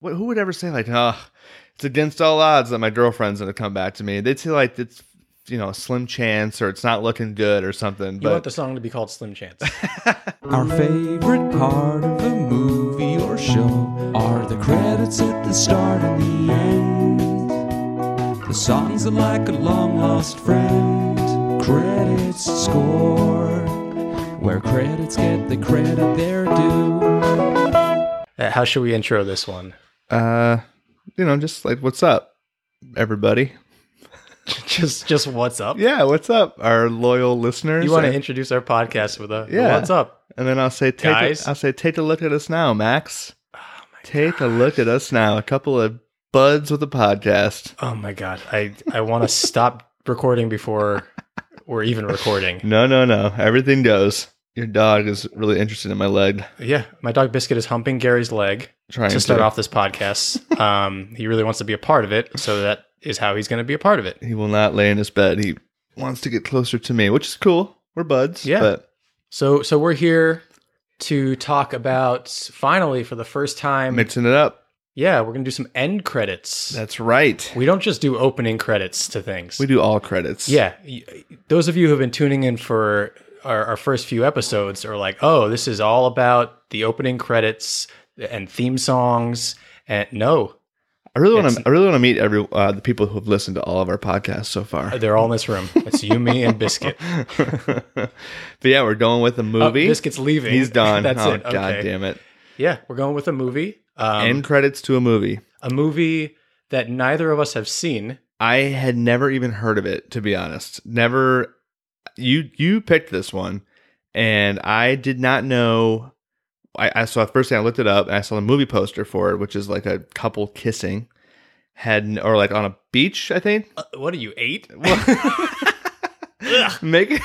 what, who would ever say like, oh, it's against all odds that my girlfriend's gonna come back to me? They'd say like it's you know a slim chance or it's not looking good or something. You but want the song to be called Slim Chance. Our favorite part of a movie or show are the credits at the start and the end. The songs are like a long lost friend. Credits score, where credits get the credit they're due. Uh, How should we intro this one? Uh, you know, just like what's up, everybody? just just what's up? Yeah, what's up, our loyal listeners? You want to introduce our podcast with a Yeah. what's up? And then I'll say, take Guys? A, I'll say, take a look at us now, Max. take a look at us now. A couple of buds with a podcast. Oh my god. I I want to stop recording before we're even recording. No, no, no. Everything goes. Your dog is really interested in my leg. Yeah, my dog Biscuit is humping Gary's leg Trying to start to. off this podcast. Um, he really wants to be a part of it, so that is how he's going to be a part of it. He will not lay in his bed. He wants to get closer to me, which is cool. We're buds. Yeah. But So so we're here to talk about finally for the first time. mixing it up. yeah, we're going to do some end credits. That's right. we don't just do opening credits to things. We do all credits. Yeah, those of you who have been tuning in for our, our first few episodes are like, oh, this is all about the opening credits and theme songs. And no, I really want to. I really want to meet every uh, the people who have listened to all of our podcasts so far. they're all in this room. It's you, me, and Biscuit. but yeah, we're going with a Oh, movie. Biscuit's leaving. He's done. That's oh, it. Okay. God damn it. Yeah, we're going with a movie. Um, End credits to a movie. a movie that neither of us have seen. I had never even heard of it, to be honest. Never. You you picked this one, and I did not know. I, I saw first thing I looked it up, and I saw the movie poster for it, which is like a couple kissing, had or like on a beach, I think. Uh, what are you, eight? Make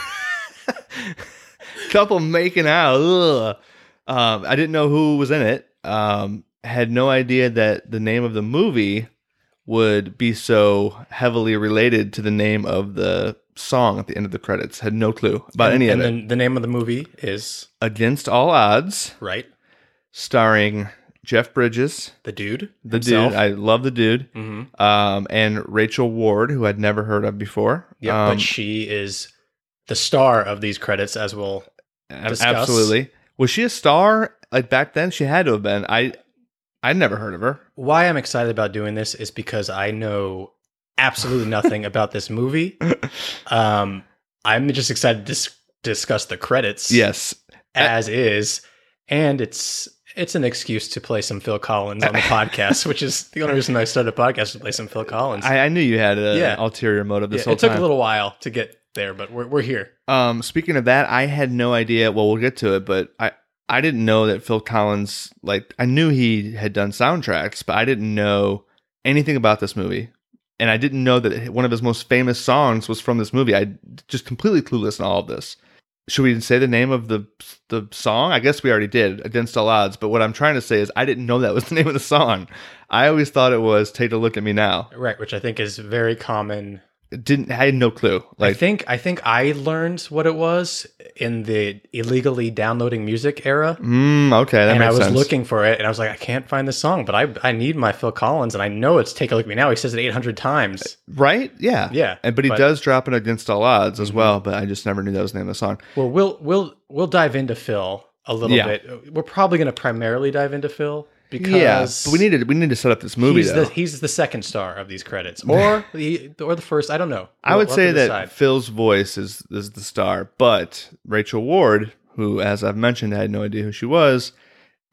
couple making out. Ugh. Um, I didn't know who was in it. Um, had no idea that the name of the movie would be so heavily related to the name of the song at the end of the credits. Had no clue about any and of it. then the name of the movie is, Against All Odds, right? starring Jeff Bridges, The Dude. the himself. dude. I love the dude. hmm Um, and Rachel Ward, who I'd never heard of before. Yeah, Um, but she is the star of these credits, as we'll discuss. Absolutely. Was she a star like back then? She had to have been. I I'd never heard of her. why I'm excited about doing this is because I know absolutely nothing about this movie. Um, I'm just excited to dis- discuss the credits Yes. as is, and it's it's an excuse to play some Phil Collins on the podcast, which is the only reason I started a podcast to play some Phil Collins. I, I knew you had a, Yeah. ulterior motive Yeah, this whole it took time. a little while to get there, but we're we're here. um, speaking of that, I had no idea. Well, we'll get to it, but I I didn't know that Phil Collins. Like, I knew he had done soundtracks, but I didn't know anything about this movie. And I didn't know that one of his most famous songs was from this movie. I just completely clueless in all of this. Should we say the name of the the song? I guess we already did, Against All Odds. But what I'm trying to say is, I didn't know that was the name of the song. I always thought it was "Take a Look at Me Now." Right, which I think is very common Didn't I had no clue. Like I think I think I learned what it was in the illegally downloading music era. mm, okay, that and I was sense. looking for it and I was like, I can't find this song, but I I need my Phil Collins and I know it's Take a Look at Me Now. He says it 800 times. right? Yeah, Yeah. And but he but- does drop it against all odds as Mhm. well. But I just never knew that was the name of the song. Well, we'll we'll we'll dive into Phil a little Yeah. bit. We're probably going to primarily dive into Phil because yeah, but we need to we need to set up this movie he's though. the he's the second star of these credits or the or the first, I don't know. I We'll- would we'll say that decide. Phil's voice is is the star, but Rachel Ward, who as I've mentioned I had no idea who she was,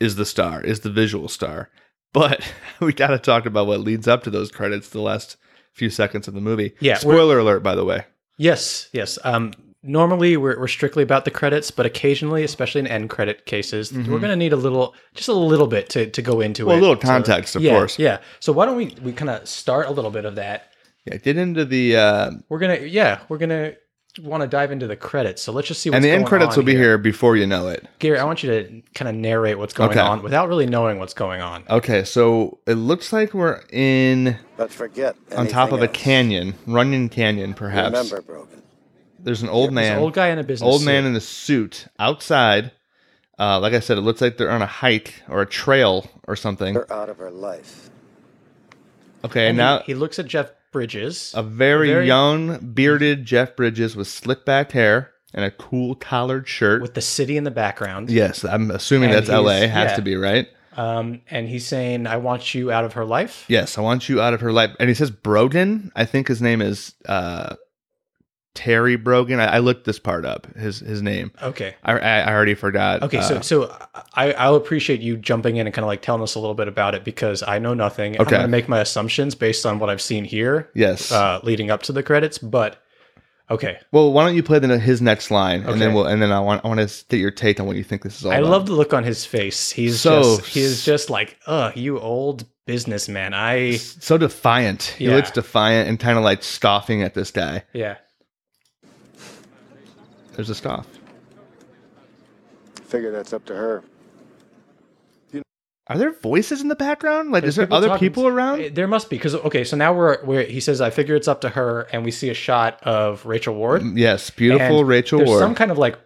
is the star, is the visual star. But we got to talk about what leads up to those credits, the last few seconds of the movie. Yeah, Spoiler alert, by the way. Yes, yes. Um, normally we're, we're strictly about the credits, but occasionally, especially in end credit cases, we're going to need a little, just a little bit to, to go into Mm-hmm. Well, it. a little So- context, of yeah, course. Yeah. So why don't we we kind of start a little bit of that? Yeah, get into the uh, We're gonna yeah we're gonna want to dive into the credits. So let's just see. What's and the end credits will be here before you know it. Gary, I want you to kind of narrate what's going Okay. on without really knowing what's going on. Okay, so it looks like we're in But forget on top of a canyon, Runyon Canyon, perhaps. Remember, Brogan. There's an old There's an man, old guy in a business. old man in a suit outside. Uh, like I said, it looks like they're on a hike or a trail or something. They're out of her life. Okay, And now he, he looks at Jeff Bridges. a very, very- young, bearded Jeff Bridges with slick back hair and a cool collared shirt. with the city in the background. yes, I'm assuming And that's L.A. Has yeah. to be right. Um, and he's saying, "I want you out of her life." Yes, I want you out of her life. And he says Brogan. I think his name is uh, Terry Brogan. I, I looked this part up. His his name. Okay. I, I already forgot. Okay, Uh, so so I I'll appreciate you jumping in and kind of like telling us a little bit about it because I know nothing. I'm Okay. going to make my assumptions based on what I've seen here, yes. uh, leading up to the credits. But okay, well, why don't you play the, his next line, and then we'll and then I want I want to get your take on what you think this is all I about. love the look on his face. He's So- just he is just like, "Ugh, you old businessman." I so defiant. He looks defiant and kind of like scoffing at this guy. yeah. There's a scoff. Figure that's up to her. Are there voices in the background? Like, is There's there other talking- people around? There must be because okay, so now we're where he says, "I figure it's up to her," and we see a shot of Rachel Ward. Mm, yes, beautiful And Rachel there's Ward. some kind of like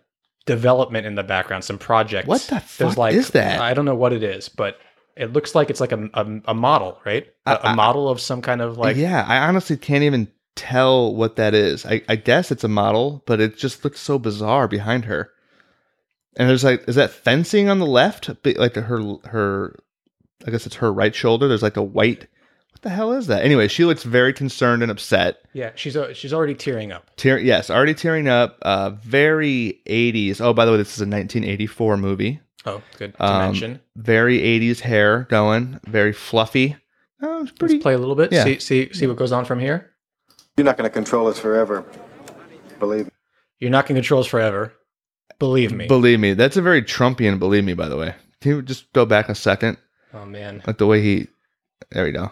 development in the background, some projects. What the There's fuck like, is that? I don't know what it is, but it looks like it's like a, a, a model, right? A, I- a model of some kind of like. yeah, I honestly can't even tell what that is. I, I guess it's a model, but it just looks so bizarre behind her. And there's like, is that fencing on the left? Like her, her, I guess it's her right shoulder. There's like a white. What the hell is that? Anyway, she looks very concerned and upset. Yeah, she's al- she's already tearing up. Tear, yes, already tearing up. Uh, very 80s. Oh, by the way, this is a 1984 movie. Oh, good to Um, mention. Very 80s hair going. Very fluffy. Oh, it's pretty. Let's play a little bit. yeah. See see see what goes on from here. You're not going to control us forever. Believe me. You're not going to control us forever. Believe me. Believe me, that's a very Trumpian. Believe me, by the way. Can you just go back a second? oh man, Like the way he. There we go.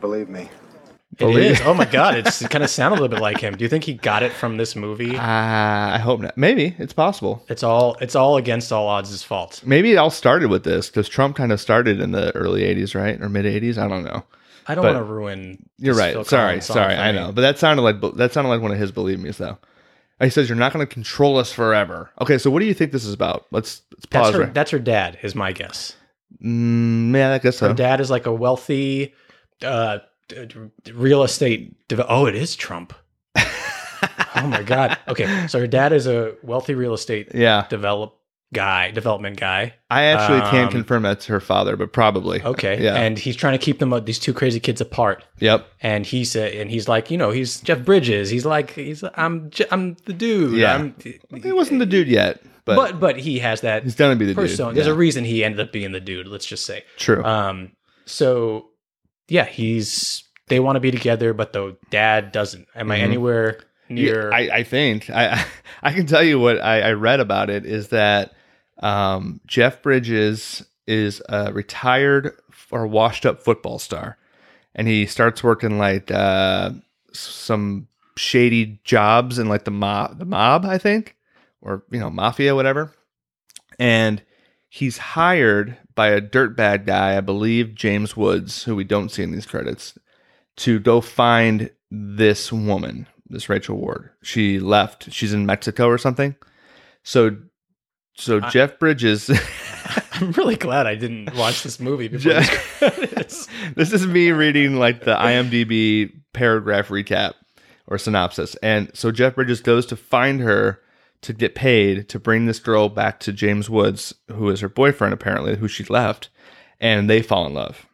Believe me. it Believe- is. Oh my god, it's, it kind of sounded a little bit like him. Do you think he got it from this movie? Ah, I hope not. Maybe it's possible. It's all it's all against all odds' his fault. Maybe it all started with this because Trump kind of started in the early '80s, right, or mid '80s. I don't know. I don't want to ruin. You're right. Sorry, sorry. I know, but that sounded like that sounded like one of his believe me's though. He says you're not going to control us forever. Okay, so what do you think this is about? Let's let's That's pause. her. right. That's her dad. Is my guess. Mm, yeah, I guess Her so. dad is like a wealthy, uh, real estate. Deve- oh, it is Trump. oh my god. Okay, so her dad is a wealthy real estate Yeah, develop guy, development guy. I actually can't Um, confirm that's her father, but probably. Okay, Yeah. and he's trying to keep them uh, these two crazy kids apart. Yep. And he said, and he's like, you know, he's Jeff Bridges. He's like, he's I'm J- I'm the dude. Yeah. I'm, He wasn't the dude yet, but, but but he has that he's gonna be the persona. dude. There's a reason he ended up being the dude. Let's just say. True. Um. So, yeah, he's they want to be together, but the dad doesn't. Am I Mhm. anywhere near? Yeah, I, I think I I can tell you what I, I read about it is that um, Jeff Bridges is a retired or washed up football star, and he starts working like uh, some shady jobs in like the mob, the mob, I think, or you know, mafia, whatever. And he's hired by a dirtbag guy, I believe James Woods, who we don't see in these credits, to go find this woman, this Rachel Ward. She left. She's in Mexico or something. So, so I- Jeff Bridges. I'm really glad I didn't watch this movie before. Je- these credits. this is me reading like the IMDb paragraph recap or synopsis. And so Jeff Bridges goes to find her to get paid to bring this girl back to James Woods, who is her boyfriend apparently, who she left, and they fall in love.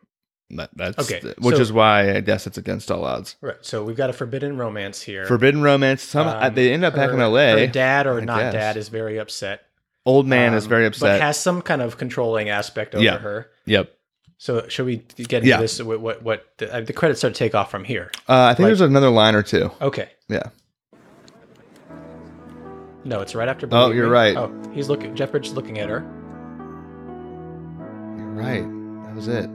That, that's Okay, the- which so- is why I guess it's against all odds. right. So we've got a forbidden romance here. Forbidden romance. Some Um, they end up back in L.A. Her dad or I not guess. dad is very upset. Old man is very very but has some kind of controlling aspect over Yeah. her. yep. So should we get into Yeah. this? What what, what the, uh, the credits start to take off from here? Uh, I think Like- there's another line or two. Okay. Yeah. No, it's right after. Oh, you're Me. right. Oh, he's looking. Jeff Bridges looking at her. You're right. That was it.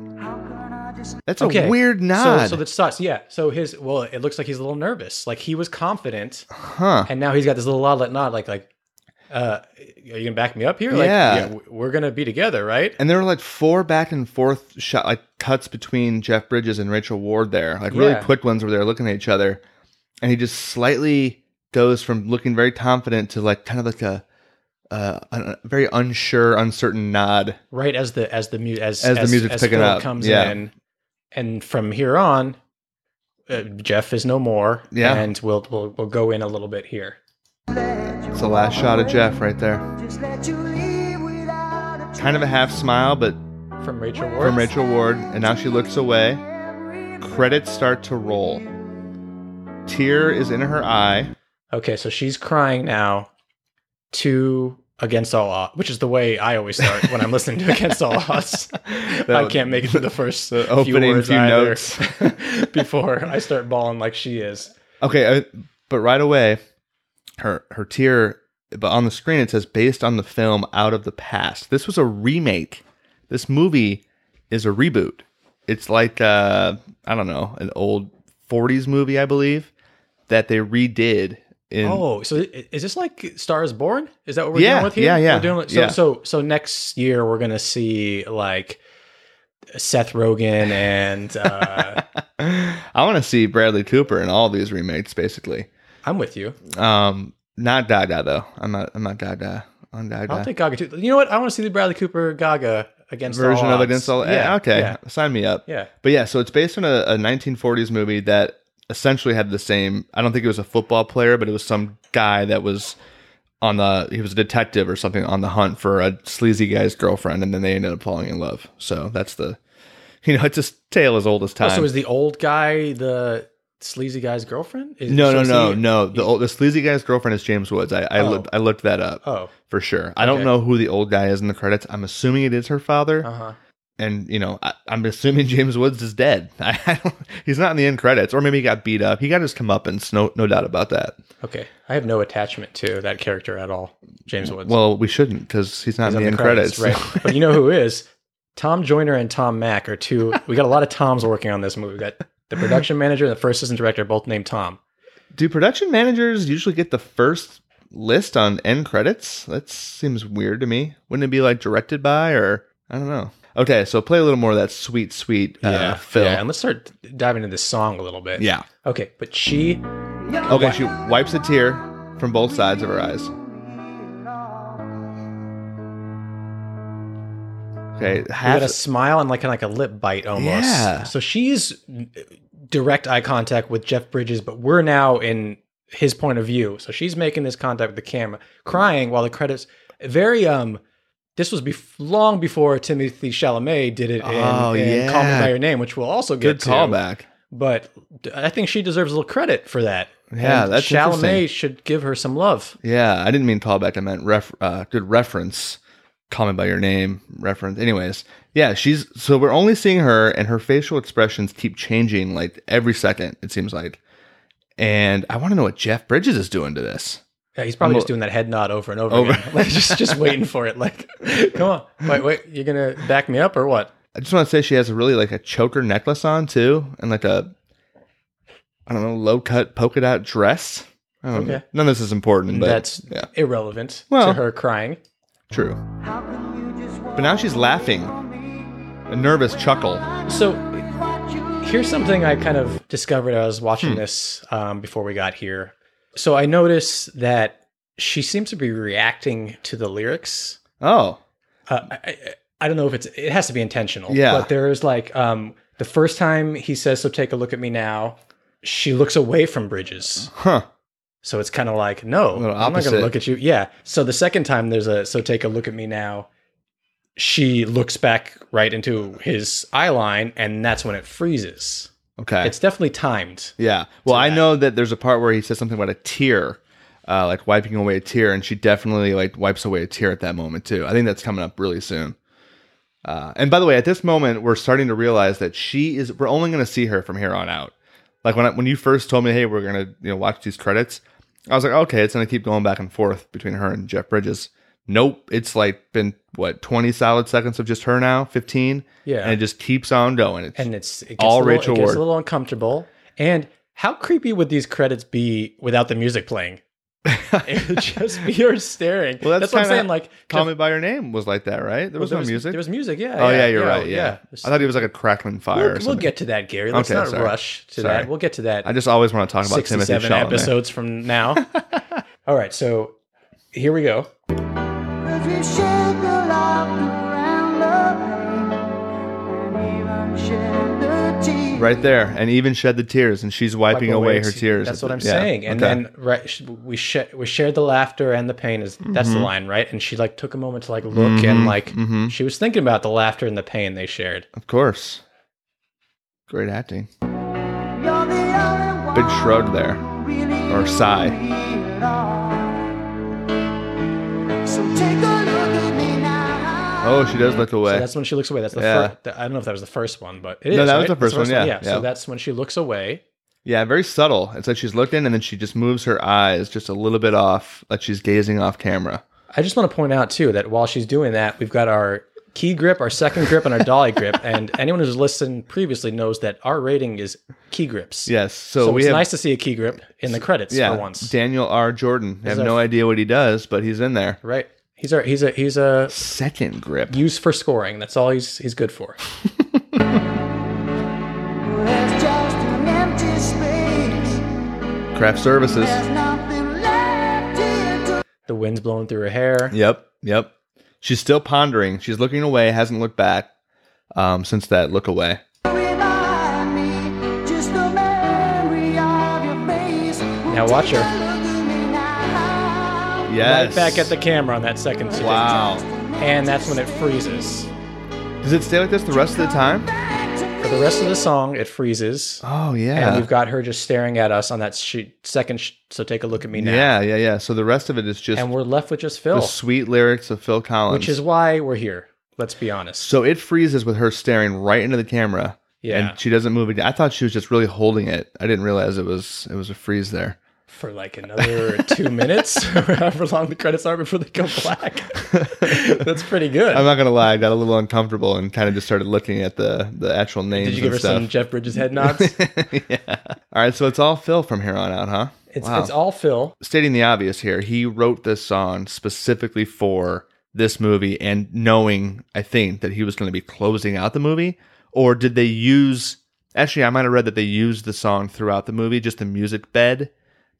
That's a Okay. weird So, nod. so the starts. Yeah. So his well, it looks like he's a little nervous. Like he was confident, huh. and now he's got this little nod, nod, like like, uh, are you gonna back me up here? Like, Yeah. w- we're gonna be together, right? And there were like four back and forth shot like cuts between Jeff Bridges and Rachel Ward there, like really Yeah. quick ones where they're looking at each other, and he just slightly goes from looking very confident to like kind of like a uh, a very unsure, uncertain nod. right as the as the mu- as As the music's picking Phil up, comes yeah. in, and from here on, uh, Jeff is no more. Yeah. and we'll we'll we'll go in a little bit here. It's the last shot of Jeff right there. Kind of a half smile, but From Rachel Ward. from Rachel Ward, and now she looks away. Credits start to roll. Tear is in her eye. Okay, so she's crying now to Against All Odds, which is the way I always start when I'm listening to Against All Odds. I can't make it to the first the few opening words few either notes. before I start bawling like she is. Okay, uh, but right away, her her tear. But on the screen it says based on the film Out of the Past. This was a remake. This movie is a reboot. It's like uh, I don't know an old '40s movie, I believe, that they redid. In, Oh, so is this like Star is Born? Is that what we're Yeah, doing with here? yeah, yeah, We're doing, so, yeah. so, so next year we're gonna see like Seth Rogen and uh, I want to see Bradley Cooper in all these remakes, basically. I'm with you. Um, not Dada though. I'm not. I'm not Dada on Dada. I'll take Gaga too. You know what? I want to see the Bradley Cooper Gaga against version of. Against All. Yeah, okay, yeah, sign me up. yeah. But yeah, so it's based on a, a 1940s movie that essentially had the same. I don't think it was a football player, but it was some guy that was on the. He was a detective or something on the hunt for a sleazy guy's girlfriend, and then they ended up falling in love. So that's the. You know, it's a tale as old as Oh, time. so is the old guy the sleazy guy's girlfriend? Is, no, no, no, no. The old, the sleazy guy's girlfriend is James Woods. I I, Oh. looked, I looked that up Oh, for sure. I don't know who the old guy is in the credits. I'm assuming it is her father. uh huh. and you know I, i'm assuming james woods is dead I, I don't, he's not in the end credits or maybe he got beat up he got his comeuppance no, no doubt about that Okay, I have no attachment to that character at all, James Woods. well we shouldn't because he's not He's in the end credits, right? but you know who is? Tom Joyner and Tom Mack are two. We got a lot of Toms working on this movie. We got the production manager and the first assistant director, both named Tom. do production managers usually get the first list on end credits that seems weird to me wouldn't it be like directed by or i don't know okay so play a little more of that sweet sweet uh, Phil. yeah, and let's start diving into this song a little bit. yeah Okay, but she okay she wipes a tear from both sides of her eyes okay we half got a smile and like like a lip bite almost. Yeah. So she's direct eye contact with Jeff Bridges, but we're now in his point of view. So she's making this contact with the camera, crying while the credits very um. This was bef- long before Timothée Chalamet did it in, Oh, in Call Me by Your Name, which we'll also get good to. callback But I think she deserves a little credit for that. Yeah, And that's Chalamet should give her some love. Yeah, I didn't mean callback. I meant ref, uh, good reference. Call me by your name reference. Anyways, yeah, she's so we're only seeing her, and her facial expressions keep changing like every second. It seems like, and I want to know what Jeff Bridges is doing to this. Yeah, he's probably I'm just doing that head nod over and over, Over. again. Like, just just waiting for it. Like, come on, wait, wait, you're gonna back me up or what? I just want to say she has a really like a choker necklace on too, and like a I don't know low cut polka dot dress. I don't know. Okay. None of this is important, but That's yeah, irrelevant Well- to her crying. true. But now she's laughing, a nervous chuckle. So here's something I kind of discovered as I was watching Hmm. this um, before we got here. So I noticed that she seems to be reacting to the lyrics. Oh, Uh, I, I, I don't know if it's it has to be intentional. Yeah. But there's like um, the first time he says, "So take a look at me now," she looks away from Bridges. huh. So it's kind of like, no, I'm not going to look at you. Yeah. So the second time there's a, so take a look at me now. She looks back right into his eye line, and that's when it freezes. Okay. It's definitely timed. Yeah. Well, I that. know that there's a part where he says something about a tear, uh, like wiping away a tear, and she definitely like wipes away a tear at that moment too. I think that's coming up really soon. Uh, and by the way, at this moment, we're starting to realize that she is. We're only going to see her from here on out. Like when I, when you first told me, "Hey, we're going to you know watch these credits," I was like, "Okay, it's going to keep going back and forth between her and Jeff Bridges." Nope, it's like been what twenty solid seconds of just her now, fifteen, Yeah. and it just keeps on going. It's, and it's it gets All a little, Rachel it gets Ward. a little uncomfortable. And how creepy would these credits be without the music playing? it would just be her staring. Well, that's what I'm saying. Like, Call Me by Your Name was like that, right? There was there no music. There was music. Yeah. oh yeah, you're right. Yeah, I thought it was like a crackling fire. We'll, we'll get to that, Gary. Let's Okay, not sorry. rush to Sorry. that. We'll get to that. I just always want to talk about Timothée 67 Chalamet. episodes from now. All right, so here we go. Right there, and even shed the tears, and she's wiping away her tears. That's what I'm Yeah, saying. And okay. then right, we sh- we shared the laughter and the pain. Is that's Mm-hmm. the line, right? And she like took a moment to like look and like mhm. she was thinking about the laughter and the pain they shared. of course, great acting. You're the only one Big shrug there, or sigh. at all. So Oh, she does look away. So that's when she looks away. That's the Yeah. first. I don't know if that was the first one, but it is. No, that was right? the That's first one, yeah, Yeah. yeah. So that's when she looks away. yeah, very subtle. It's like she's looking, and then she just moves her eyes just a little bit off, like she's gazing off camera. I just want to point out too that while she's doing that, we've got our key grip, our second grip, and our dolly grip. And anyone who's listened previously knows that our rating is key grips. Yes, so, So, it's have nice to see a key grip in the credits yeah, for once. Daniel R. Jordan. I have no idea what he does, but he's in there. right? He's a he's a he's a Second grip. use for scoring. That's all he's he's good for. There's just an empty space. Craft services. There's nothing left here to The wind's blowing through her hair. Yep, yep. She's still pondering. She's looking away, hasn't looked back um, since that look away. remind me. Just the memory of your face. Now watch her. Yes. Right back at the camera on that second scene. Wow. And that's when it freezes. Does it stay like this the rest of the time? For the rest of the song, it freezes. Oh yeah. And we've got her just staring at us on that sh- second. Sh- so take a look at me now. Yeah, yeah, yeah. So the rest of it is just And we're left with just Phil. the sweet lyrics of Phil Collins. which is why we're here. Let's be honest. so it freezes with her staring right into the camera. Yeah. And she doesn't move again. I thought she was just really holding it. I didn't realize it was it was a freeze there. For like another two minutes, or however long the credits are before they go black. That's pretty good. I'm not gonna lie, I got a little uncomfortable and kind of just started looking at the the actual names. Did you give her stuff. some Jeff Bridges head nods? yeah. All right, so it's all Phil from here on out, huh? It's Wow. it's all Phil. Stating the obvious here, he wrote this song specifically for this movie and knowing, I think, that he was going to be closing out the movie. Or did they use. Actually, I might have read that they used the song throughout the movie, just the music bed,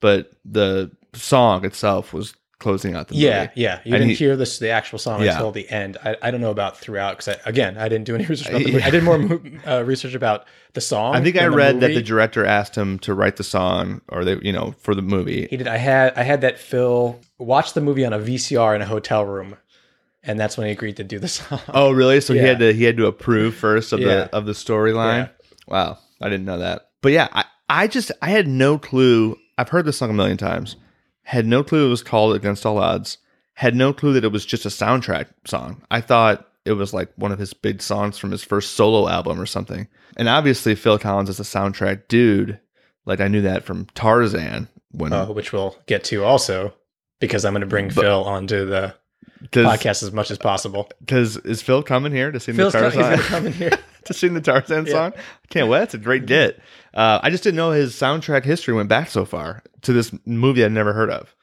but the song itself was closing out the Yeah, movie. yeah. Yeah. You And didn't he- hear this the actual song Yeah. until the end. I, I don't know about throughout because again I didn't do any research about the movie. I did more mo- uh, research about the song. I think I read that the director asked him to write the song, or they, you know, for the movie. He did. I had I had that Phil watch the movie on a VCR in a hotel room, and that's when he agreed to do the song. Oh, really? So he had to he had to approve first of Yeah. the of the storyline. Yeah. Wow, I didn't know that. But yeah, I I just I had no clue. I've heard this song a million times. Had no clue it was called Against All Odds. Had no clue that it was just a soundtrack song. I thought it was like one of his big songs from his first solo album or something. And obviously Phil Collins is a soundtrack dude. Like I knew that from Tarzan when Uh, which we'll get to also because I'm going to bring Phil onto the podcast as much as possible. Because is Phil coming here to see Phil's the Tarzan? come in here. to sing the Tarzan song. I can't wait. That's a great get. Uh, I just didn't know his soundtrack history went back so far to this movie I'd never heard of.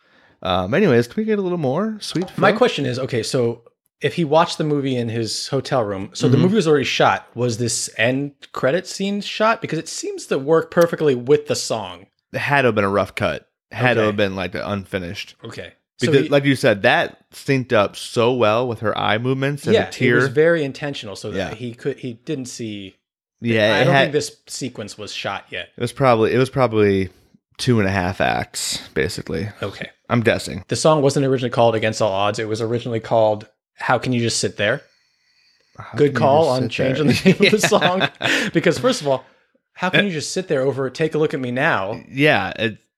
Um, anyways, can we get a little more sweet? My question is, okay, so if he watched the movie in his hotel room, so the Mhm. movie was already shot. Was this end credit scene shot? Because it seems to work perfectly with the song. It had to have been a rough cut. Had to have been like unfinished. Okay. So he- like you said, that synced up so well with her eye movements and yeah, the tear. it was very intentional, so that Yeah. he could he didn't see. yeah, I don't had- think this sequence was shot yet. it was probably it was probably two and a half acts, basically. Okay, I'm guessing. the song wasn't originally called "Against All Odds." It was originally called "How Can You Just Sit There." How Good call on changing the name of the song, because first of all, how can uh, you just sit there over "Take a Look at Me Now"? yeah,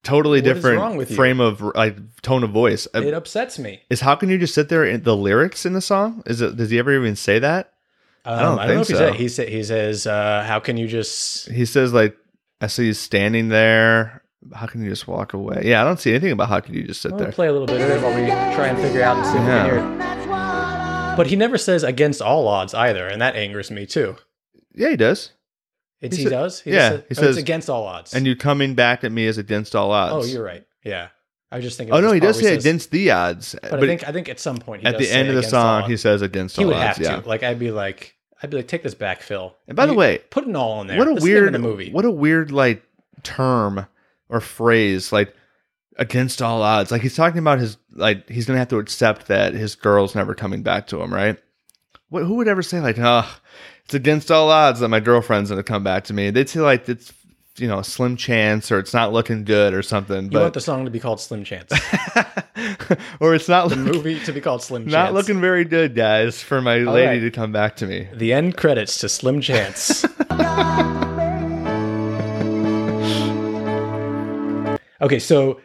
totally What different wrong with you? frame of like tone of voice. Uh, It upsets me. is how can you just sit there in the lyrics in the song? Is it does he ever even say that? Um, don't I don't know if so. he said he, sa- he says, uh, "How can you just?" He says like I see you standing there. How can you just walk away? Yeah, I don't see anything about how can you just sit there. play a little bit of it while we try and figure out and see Yeah. we can hear. What I But he never says "against all odds" either, and that angers me too. Yeah, he does. It's, He he, does. He yeah, said- he oh, it's against all odds. And you coming back at me is against all odds. oh, you're right. Yeah, I was just thinking. Oh no, he does say says- against the odds, But, but, I think I think at some point he at the end of the song he says against he all would odds. have yeah. to. Like I'd be like, I'd be like, take this back, Phil. And by the way, put an all in there. what a That's the name of weird the movie. What a weird like term or phrase. Like against all odds. Like he's talking about his like he's gonna have to accept that his girl's never coming back to him, right? What who would ever say like, oh, it's against all odds that my girlfriend's gonna come back to me? They'd say like it's you know a slim chance or it's not looking good or something. You want the song to be called Slim Chance. or it's not the look- movie to be called Slim Chance. not looking very good, guys, for my lady right. to come back to me. The end credits to Slim Chance. okay, so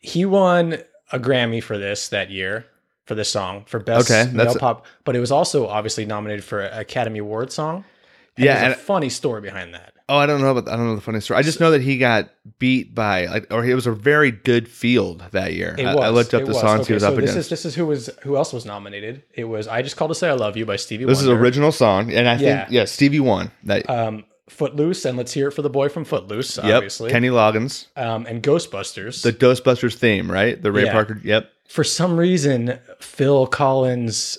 he won a Grammy for this that year for this song for best Okay, male pop, but it was also obviously nominated for Academy Award song. And Yeah, and- a funny story behind that. Oh, I don't know about I don't know the funny story. I just know that he got beat by like or it was a very good field that year. It I, was. I looked up the was. songs Okay, he was so up this against. is this is who was who else was nominated. It was "I Just Called to Say I Love You" by Stevie this is original song, and I think Yeah. yeah, Stevie won that. Um, Footloose and let's hear it for the boy from Footloose. yep, Obviously, Kenny Loggins, um, and Ghostbusters. the Ghostbusters theme, right? The Ray Yeah. Parker. Yep. for some reason Phil Collins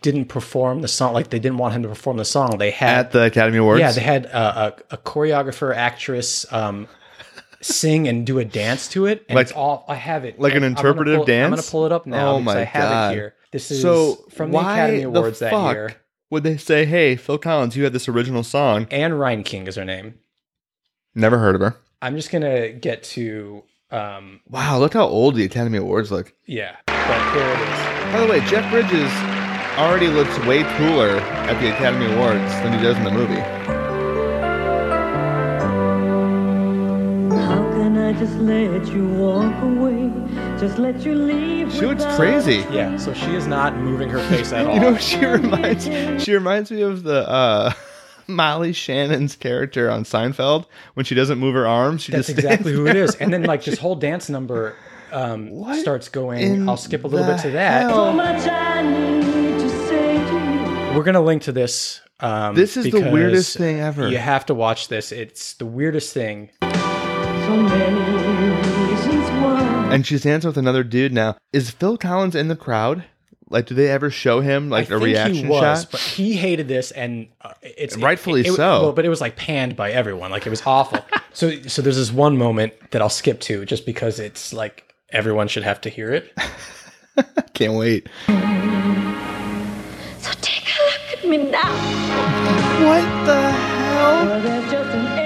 didn't perform the song like they didn't want him to perform the song. They had At the Academy Awards. yeah, they had a, a, a choreographer actress um, sing and do a dance to it, and Like- it's all I have it like an I'm interpretive pull- I'm gonna pull it up now Oh because my I have God. it here. This is so from the Academy the Awards that year. Would they say, "Hey, Phil Collins, you had this original song"? Ann Reinking is her name. Never heard of her. I'm just gonna get to um, Wow, look how old the Academy Awards look. yeah, but here it is. By the way, Jeff Bridges already looks way cooler at the Academy Awards than he does in the movie. Just let you walk away? Just let you leave. She looks crazy. Yeah, so she is not moving her face at all. You know, what she reminds she reminds me of the uh, Molly Shannon's character on Seinfeld when she doesn't move her arms. She That's just exactly stands who it there. is. And then like this whole dance number um, What starts going. I'll skip a little bit to that. So much I need to say to you. We're gonna link to this. Um, This is the weirdest thing ever. You have to watch this. It's the weirdest thing. And she's dancing with another dude now. Is Phil Collins in the crowd? Like, do they ever show him like I a think reaction he was, shot? but he hated this, and uh, it's Rightfully it- it- so. Well, but it was like panned by everyone. Like it was awful. so, so there's this one moment that I'll skip to just because it's like everyone should have to hear it. Can't wait. So take a look at me now. What the hell?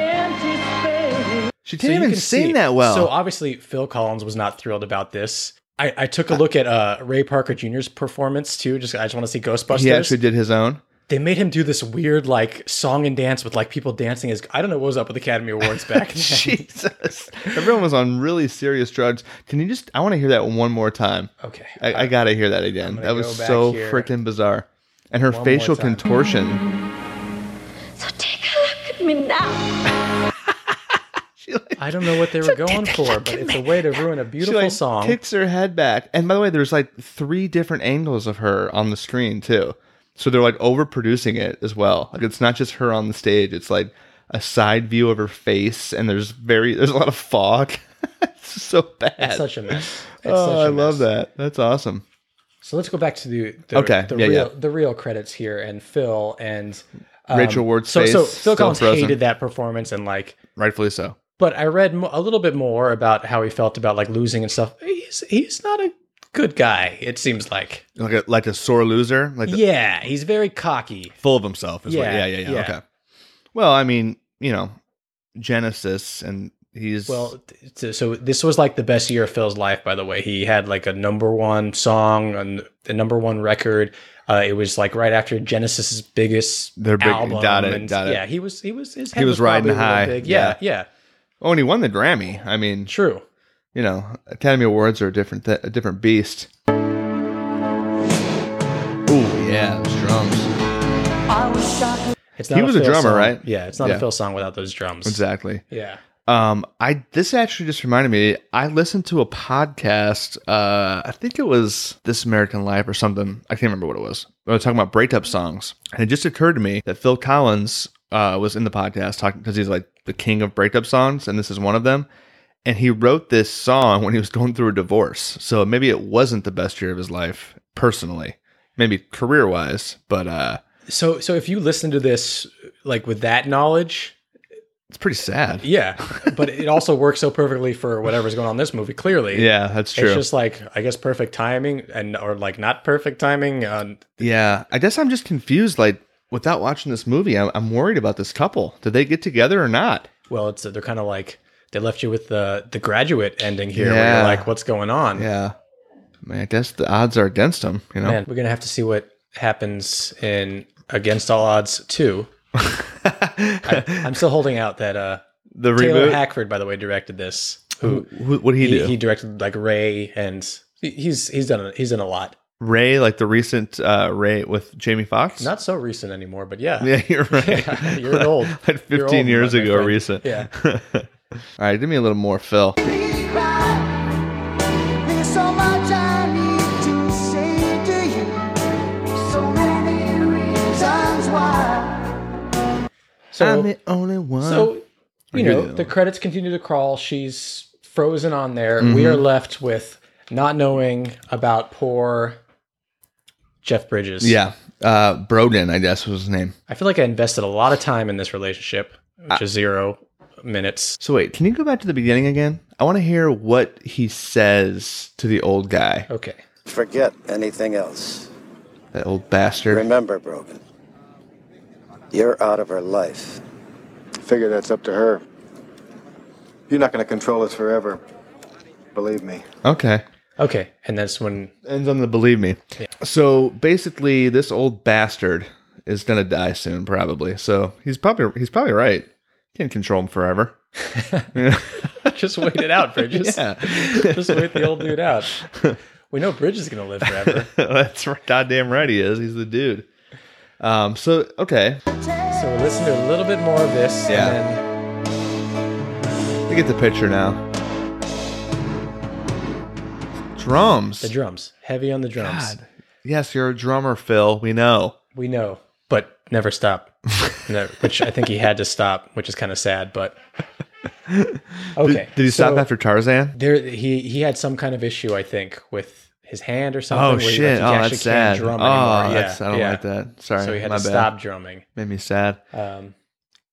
She didn't you even sing see- that well. So obviously Phil Collins was not thrilled about this. I, I took a look at uh, Ray Parker Jr.'s performance too. Just I just want to see Ghostbusters. he actually did his own. they made him do this weird like song and dance with like people dancing as I don't know what was up with Academy Awards back then. Jesus. Everyone was on really serious drugs. Can you just, I want to hear that one more time. Okay. I, I got to hear that again. That was so freaking bizarre. And her One facial contortion. So take a look at me now. She like, I don't know what they were going for, but it's a way to ruin a she beautiful like song. kicks her head back. And by the way, there's like three different angles of her on the screen too. So they're like overproducing it as well. Like it's not just her on the stage. It's like a side view of her face, and there's very there's a lot of fog. it's so bad. It's such a mess. It's oh, a I love that. That's awesome. So let's go back to the, the Okay, the yeah, real yeah. the real credits here and Phil and um, Rachel Ward's so face so Phil Collins frozen. hated that performance and like Rightfully so. But I read mo- a little bit more about how he felt about like losing and stuff. He's he's not a good guy. It seems like Like a like a sore loser, like the- yeah, he's very cocky. full of himself. Is what, Yeah, yeah, yeah, yeah, yeah. Okay. Well, I mean, you know, Genesis, and he's Well, so this was like the best year of Phil's life. By the way, he had like a number one song and the number one record. Uh, it was like right after Genesis's biggest Their big- album. got it, it. Yeah, he was he was his head He was riding probably a little high, Big. Yeah, yeah. yeah, oh, and he won the Grammy. I mean, true. you know, Academy Awards are a different th- a different beast. Ooh, yeah, those drums. It's not He was a drummer, song. right? Yeah, it's not Yeah. a Phil song without those drums. Exactly. Yeah. Um, I this actually just reminded me. I listened to a podcast. Uh, I think it was This American Life or something. I can't remember what it was. They were talking about breakup songs, and it just occurred to me that Phil Collins uh, was in the podcast talking because he's like the king of breakup songs, and this is one of them. And he wrote this song when he was going through a divorce. So maybe it wasn't the best year of his life personally, maybe career wise, but uh, So so if you listen to this like with that knowledge, It's pretty sad. Yeah, but it also works so perfectly for whatever's going on in this movie. Clearly, Yeah, that's true. It's just like I guess perfect timing and or like not perfect timing. Uh, yeah, I guess I'm just confused. Like, without watching this movie, I'm, I'm worried about this couple. Did they get together or not? well, it's they're kind of like they left you with the the graduate ending here. Where Yeah. you're like, what's going on? Yeah. I, mean, I guess the odds are against them. You know. Man, we're gonna have to see what happens in Against All Odds two. I, I'm still holding out that uh, the Taylor reboot. Hackford, by the way, directed this. Who Who, what did he, he, do? he directed like Ray and he's he's done a, he's done a lot. Ray, like the recent uh, Ray with Jamie Foxx. Not so recent anymore, but yeah. Yeah, you're right. Yeah, you're old. like 15 You're old, years my- my ago, friend. recent. Yeah. All right, give me a little more, Phil. Please cry. There's so I need to say to you. So many reasons why. So only one. so you know the the credits continue to crawl. She's frozen on there. Mm-hmm. We are left with not knowing about poor Jeff Bridges. yeah, uh, Broden, I guess was his name. I feel like I invested a lot of time in this relationship, which is zero minutes. So wait, can you go back to the beginning again? I want to hear what he says to the old guy, Okay. Forget anything else. that old bastard. Remember, Brogan, you're out of her life. Figure that's up to her. You're not going to control us forever. Believe me. Okay. Okay. And that's when Ends on the believe me. So basically, this old bastard is gonna die soon, probably. So he's probably he's probably right. Can't control him forever. just wait it out, Bridges. Yeah. just wait the old dude out. We know Bridges is gonna live forever. That's right. Goddamn right he is. He's the dude. Um. So okay, So we'll listen to a little bit more of this Yeah. and then get the picture now. Drums. the drums. Heavy on the drums. God. Yes, you're a drummer, Phil. We know. We know, but never stop. No, which I think he had to stop, which is kind of sad, but okay. Did he stop so after Tarzan? There, he he had some kind of issue, I think, with his hand or something. Oh where he- like, shit! he Oh, that's sad. Oh, anymore. that's, I don't yeah. like that. Sorry, So he had to bad. stop drumming. Made me sad. Um,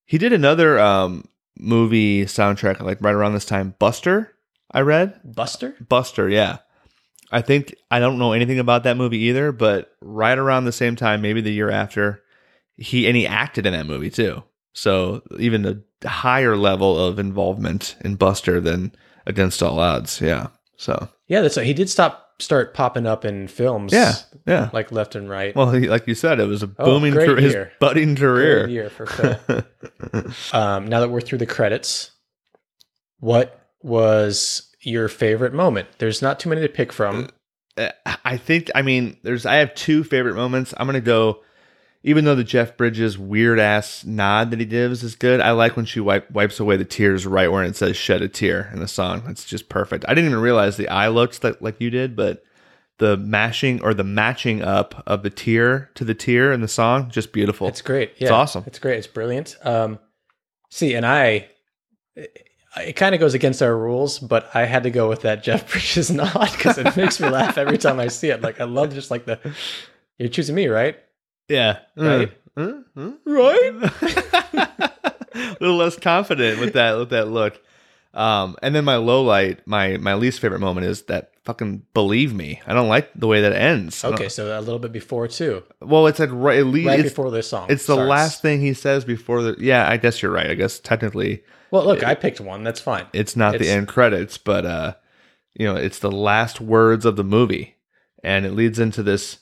He did another um movie soundtrack like right around this time. Buster, I read. Buster. Buster, yeah. I think I don't know anything about that movie either, but right around the same time, maybe the year after, he and he acted in that movie too. So even a higher level of involvement in Buster than Against All Odds. Yeah. So Yeah, that's he did stop start popping up in films. yeah, yeah. like left and right. Well, he, like you said, it was a Oh, booming great career, his budding Great career. year for Phil. um, now that we're through the credits, what was your favorite moment? There's not too many to pick from. Uh, I think I mean there's I have two favorite moments. I'm gonna go even though the Jeff Bridges weird ass nod that he gives is good, I like when she wipe, wipes away the tears right where it says shed a tear in the song. It's just perfect. I didn't even realize the eye looks like, like you did, but the mashing or the matching up of the tear to the tear in the song, just beautiful. It's great. Yeah, It's awesome. It's great. It's brilliant. Um, see, and I, it, kind of goes against our rules, but I had to go with that Jeff Bridges nod because it makes me laugh every time I see it. Like I love just like the you're choosing me, right? yeah. Right? Uh, right? a little less confident with that with that look. Um, and then my low light, my my least favorite moment is that fucking believe me. I don't like the way that ends. Okay, so a little bit before too, Well, it's like right, at least right before this song. it's the last thing he says before the. Yeah, I guess you're right. I guess technically Well, look, I picked one. That's fine. it's not the end credits, but uh, you know, it's the last words of the movie, and it leads into this,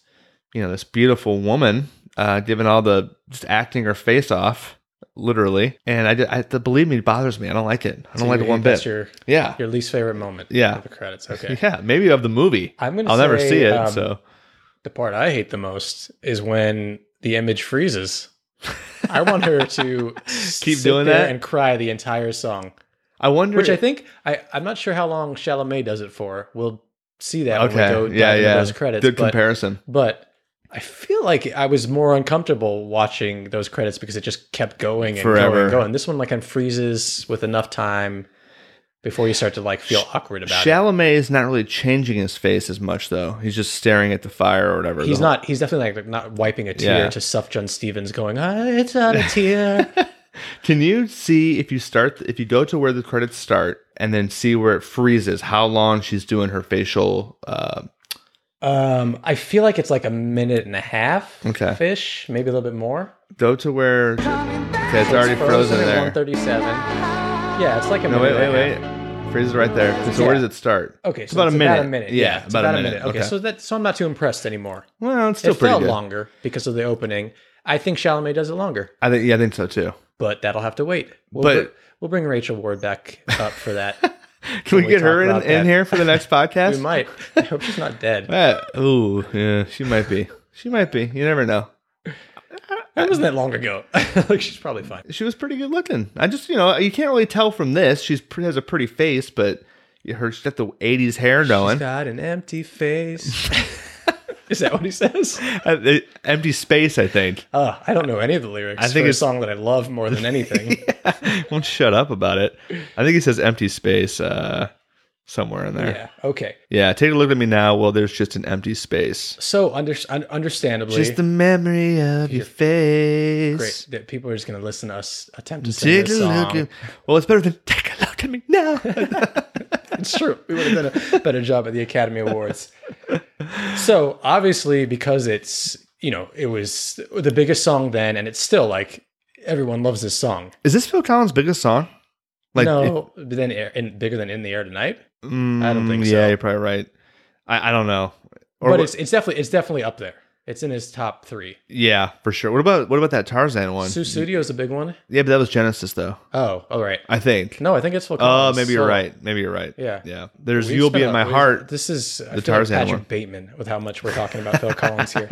you know, this beautiful woman uh, giving all the just acting her face off, literally. And I, did- I the believe me bothers me. I don't like it. I don't So like it one that's bit. Your yeah, your least favorite moment. Yeah. of the credits. Okay. yeah, maybe of the movie. I'm gonna I'll never see it. um, so The part I hate the most is when the image freezes. I want her to Keep sit doing there that? and cry the entire song. I wonder. Which I think I I'm not sure how long Chalamet does it for. We'll see that when we go yeah, yeah. those credits. Good but, comparison. But I feel like I was more uncomfortable watching those credits because it just kept going and Forever. going and going. This one like kind of freezes with enough time before you start to like feel awkward about it. Chalamet is not really changing his face as much, though. He's just staring at the fire or whatever. He's not. He's definitely like not wiping a tear Yeah. to Sufjan Stevens going, ah, "It's not a tear." Can you see if you start if you go to where the credits start and then see where it freezes how long she's doing her facial uh Um, I feel like it's like a minute and a half. Okay. Fish, maybe a little bit more. go to where okay, it's already frozen at there. 137. Yeah, it's like a No, minute. wait, and wait, a half. wait. Freezes right there. So Yeah. where does it start? Okay, it's so about it's a minute. About a minute. Yeah, it's about, a minute. Okay, so that so I'm not too impressed anymore. well, it's still it pretty felt good. longer because of the opening. I think Chalamet does it longer, I think yeah, I think so too. but that'll have to wait. We'll But- br- we'll bring Rachel Ward back up for that. Can we, we get her in, in here for the next podcast? we might. I hope she's not dead. Uh, ooh, yeah, she might be. She might be. You never know. That wasn't that long ago. like she's probably fine. She was pretty good looking. I just, you know, you can't really tell from this. She's has a pretty face, but her she's got the '80s hair She's going. got an empty face. Is that what he says? Uh, empty space, I think. Uh, I don't know any of the lyrics. I think for a song that I love more than anything. Won't shut up about it. I think he says empty space uh, somewhere in there. yeah. Okay. Yeah, take a look at me now. Well, there's just an empty space. So under, un- understandably, Just the memory of your face. great that people are just going to listen to us attempt to sing Take a this look song. at. Well, it's better than take a look at me now. It's true. We would have done a better job at the Academy Awards. So obviously, because it's you know it was the biggest song then, and it's still like everyone loves this song. Is this Phil Collins' biggest song? Like, no, but then air, in, bigger than in the air tonight. Mm, I don't think so. Yeah, you're probably right. I, I don't know. Or but what- it's it's definitely it's definitely up there. It's in his top three. yeah, for sure. What about what about that Tarzan one? Sussudio's a big one. yeah, but that was Genesis though. Oh, all right. I think. No, I think it's Phil Oh, Collins. maybe you're So, right. Maybe you're right. Yeah. yeah. There's we've "You'll Be in My Heart." This is the Tarzan like Patrick one. Bateman with how much we're talking about Phil Collins here.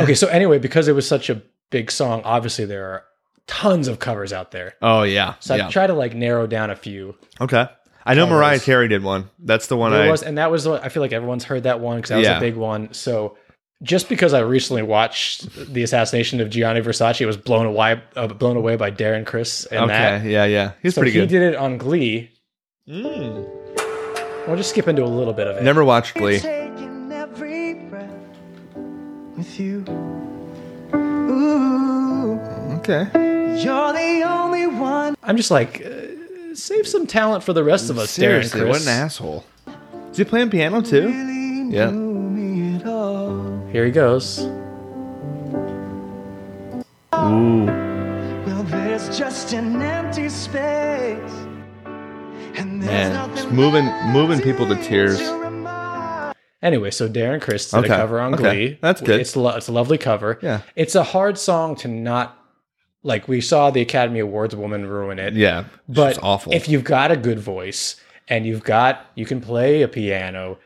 Okay, so anyway, because it was such a big song, obviously there are tons of covers out there. Oh yeah, So yeah. I try to like narrow down a few. okay. I know Covers. Mariah Carey did one. That's the one There I. was, and that was the- I feel like everyone's heard that one because that was Yeah. a big one. So just because I recently watched the assassination of Gianni Versace, I was blown away, uh, blown away by Darren Criss and okay, that. yeah, yeah. He's so pretty he did it on Glee. Mm. We'll just skip into a little bit of it. Never watched Glee. Taking every breath with you. Ooh, Okay. You're the only one. I'm just like, uh, save some talent for the rest of us, Seriously, Darren what an asshole. Is he playing piano too? Really Yeah. knew me at all. Here he goes. Ooh. Well, there's just an empty space. And there's Man, nothing just moving- moving people to tears. Anyway, so Darren Criss did Okay, a cover on okay. Glee. That's good. It's lo- it's a lovely cover. Yeah. It's a hard song to not like. We saw the Academy Awards woman ruin it. Yeah. but It's awful. if you've got a good voice and you've got you can play a piano,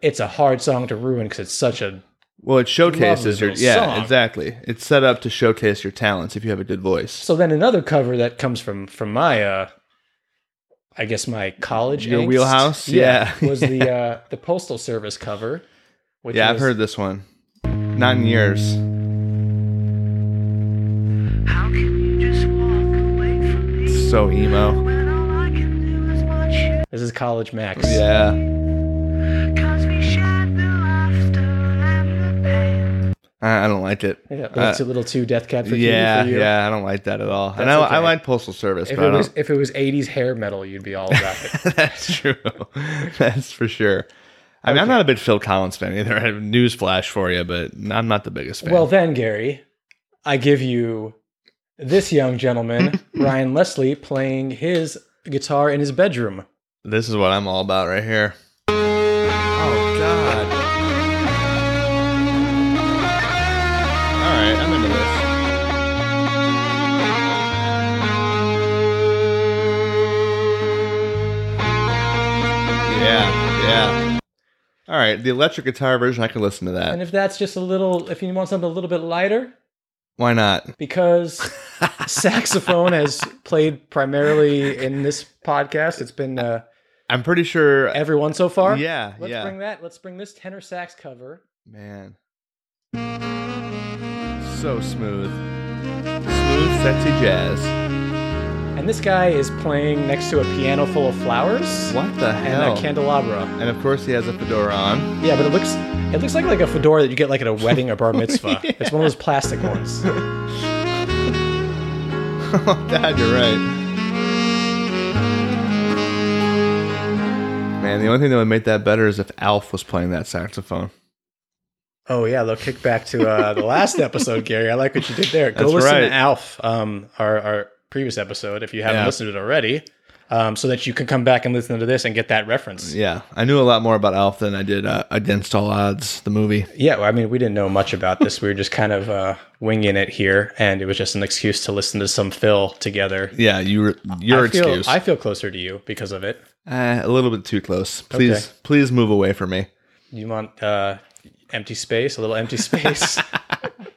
it's a hard song to ruin because it's such a well, it showcases your yeah, song. exactly. It's set up to showcase your talents if you have a good voice. So then another cover that comes from from my uh I guess my college Your angst, wheelhouse? Yeah. was the uh the postal service cover. Which Yeah, I've heard this one. Not in years. So emo. when all I can do is watch you? This is College Max. Yeah. Cause we shared the laughter and the pain. I, I don't like it. Yeah, a little, Uh, too, little too Death Cab for yeah, Cutie for you. yeah, I don't like that at all. and I, okay. I like Postal Service, If but I it was don't. if it was 80s hair metal, you'd be all about it. That's true. That's for sure. I mean, I'm not a big Phil Collins fan either. I have news flash for you, but I'm not the biggest fan. well then, Gary, I give you this young gentleman, Ryan Leslie, playing his guitar in his bedroom. this is what I'm all about right here. Oh God! All right, I'm into this. Yeah, yeah. All right, the electric guitar version, I can listen to that. And if that's just a little, if you want something a little bit lighter, Why not? because saxophone has played primarily in this podcast. It's been uh, I'm pretty sure. everyone so far. Yeah, Let's yeah. bring that. Let's bring this tenor sax cover. Man. So smooth. Smooth, sexy jazz. And this guy is playing next to a piano full of flowers What the hell? and a candelabra. and of course, he has a fedora on. Yeah, but it looks it looks like like a fedora that you get like at a wedding or bar mitzvah. It's one of those plastic ones. oh God, you're right. Man, the only thing that would make that better is if Alf was playing that saxophone. Oh yeah, they'll kick back to uh, the last episode, Gary. I like what you did there. Go That's listen right. to Alf, um, our our previous episode, if you haven't Yeah. listened to it already, um, so that you can come back and listen to this and get that reference. Yeah, I knew a lot more about Alf than I did uh, Against All Odds, the movie. Yeah, well, I mean, we didn't know much about this. We were just kind of uh, winging it here, and it was just an excuse to listen to some Phil together. Yeah, you were, your I feel, excuse. I feel closer to you because of it. Eh, a little bit too close. Please, Okay. please move away from me. You want uh, empty space, a little empty space.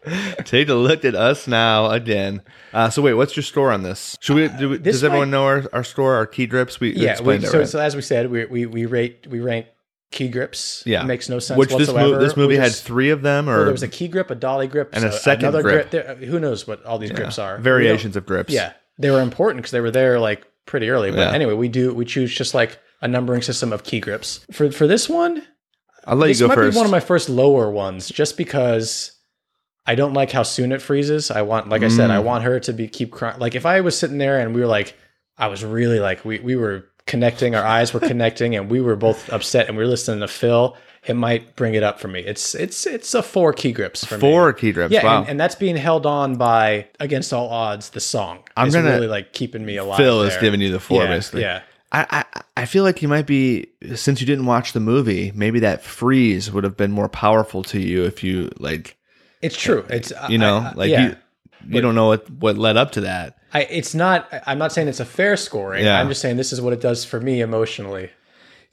Take a look at us now again. Uh, so wait, what's your score on this? Should we? Do we this does everyone might- know our, our store, our key grips? We yeah. We, so, right? so as we said, we we, we rate we rank key grips. yeah, it makes no sense Which this, whatsoever. mo- this movie We had three of them, or Well, there was a key grip, a dolly grip, And a second another grip. There, who knows what all these grips are? Variations of grips. Yeah, they were important because they were there like pretty early. But Yeah. anyway, we do we choose just like a numbering system of key grips for for this one. I'll let this you go might first. be one of my first lower ones, just because I don't like how soon it freezes. I want, like I said, Mm. I want her to be keep crying. Like if I was sitting there and we were like, I was really like we we were connecting, our eyes were connecting, and we were both upset, and we were listening to Phil. It might bring it up for me. It's it's it's a four key grips for me. Four key grips. Yeah, wow. and, and that's being held on by Against All Odds, the song. I'm gonna- really like keeping me alive. Phil is giving you the four, yeah, basically. Yeah. I, I I feel like you might be since you didn't watch the movie. Maybe that freeze would have been more powerful to you if you like It's true. It's you know I- I- like yeah. you you don't know what what led up to that. I, it's not. I'm not saying it's a fair scoring. Yeah. I'm just saying this is what it does for me emotionally.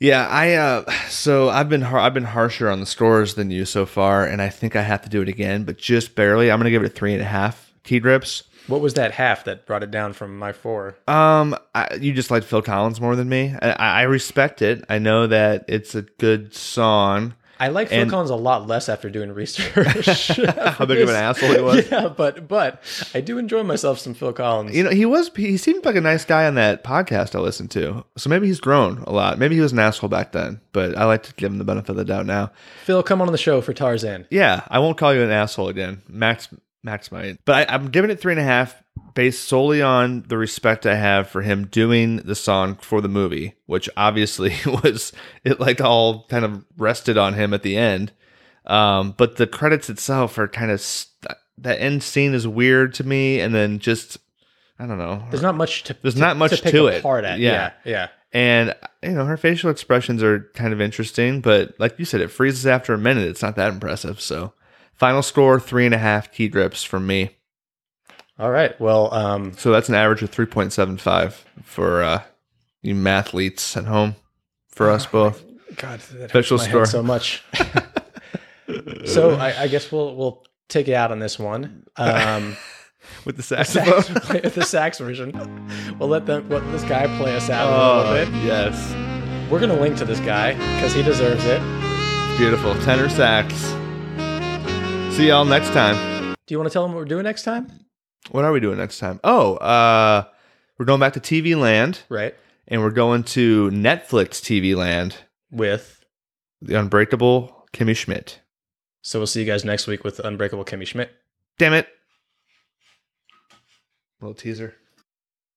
Yeah, I uh so I've been har- I've been harsher on the scores than you so far, and I think I have to do it again, but just barely. I'm gonna give it a three and a half key grips. What was that half that brought it down from my four? Um, I, you just like Phil Collins more than me. I, I respect it. I know that it's a good song. I like Phil And- Collins a lot less after doing research. How big of an asshole he was. Yeah, but but I do enjoy myself some Phil Collins. You know, he was he seemed like a nice guy on that podcast I listened to. So maybe he's grown a lot. Maybe he was an asshole back then, but I like to give him the benefit of the doubt now. Phil, come on the show for Tarzan. Yeah, I won't call you an asshole again. Max Max might. But I, I'm giving it three and a half based solely on the respect I have for him doing the song for the movie, which obviously was it like all kind of rested on him at the end. Um, but the credits itself are kind of st- that end scene is weird to me, and then just I don't know. There's not much to. There's to- not much to, to it. At. Yeah. Yeah, yeah. And you know, her facial expressions are kind of interesting, but like you said, it freezes after a minute. It's not that impressive. So, final score three and a half key grips from me. All right. Well, um, So that's an average of three point seven five for uh, you mathletes at home. For us both, God, that Special hurts my store. head so much. so I, I guess we'll we'll take it out on this one. Um, with the sax, saxophone. play with the sax version. We'll let the let this guy play us out a oh little bit. yes, We're gonna link to this guy because he deserves it. beautiful tenor sax. See y'all next time. Do you want to tell him what we're doing next time? What are we doing next time? Oh, uh, we're going back to TV Land, Right. and we're going to Netflix TV Land. With The Unbreakable Kimmy Schmidt. so we'll see you guys next week with Unbreakable Kimmy Schmidt. Damn it. Little teaser.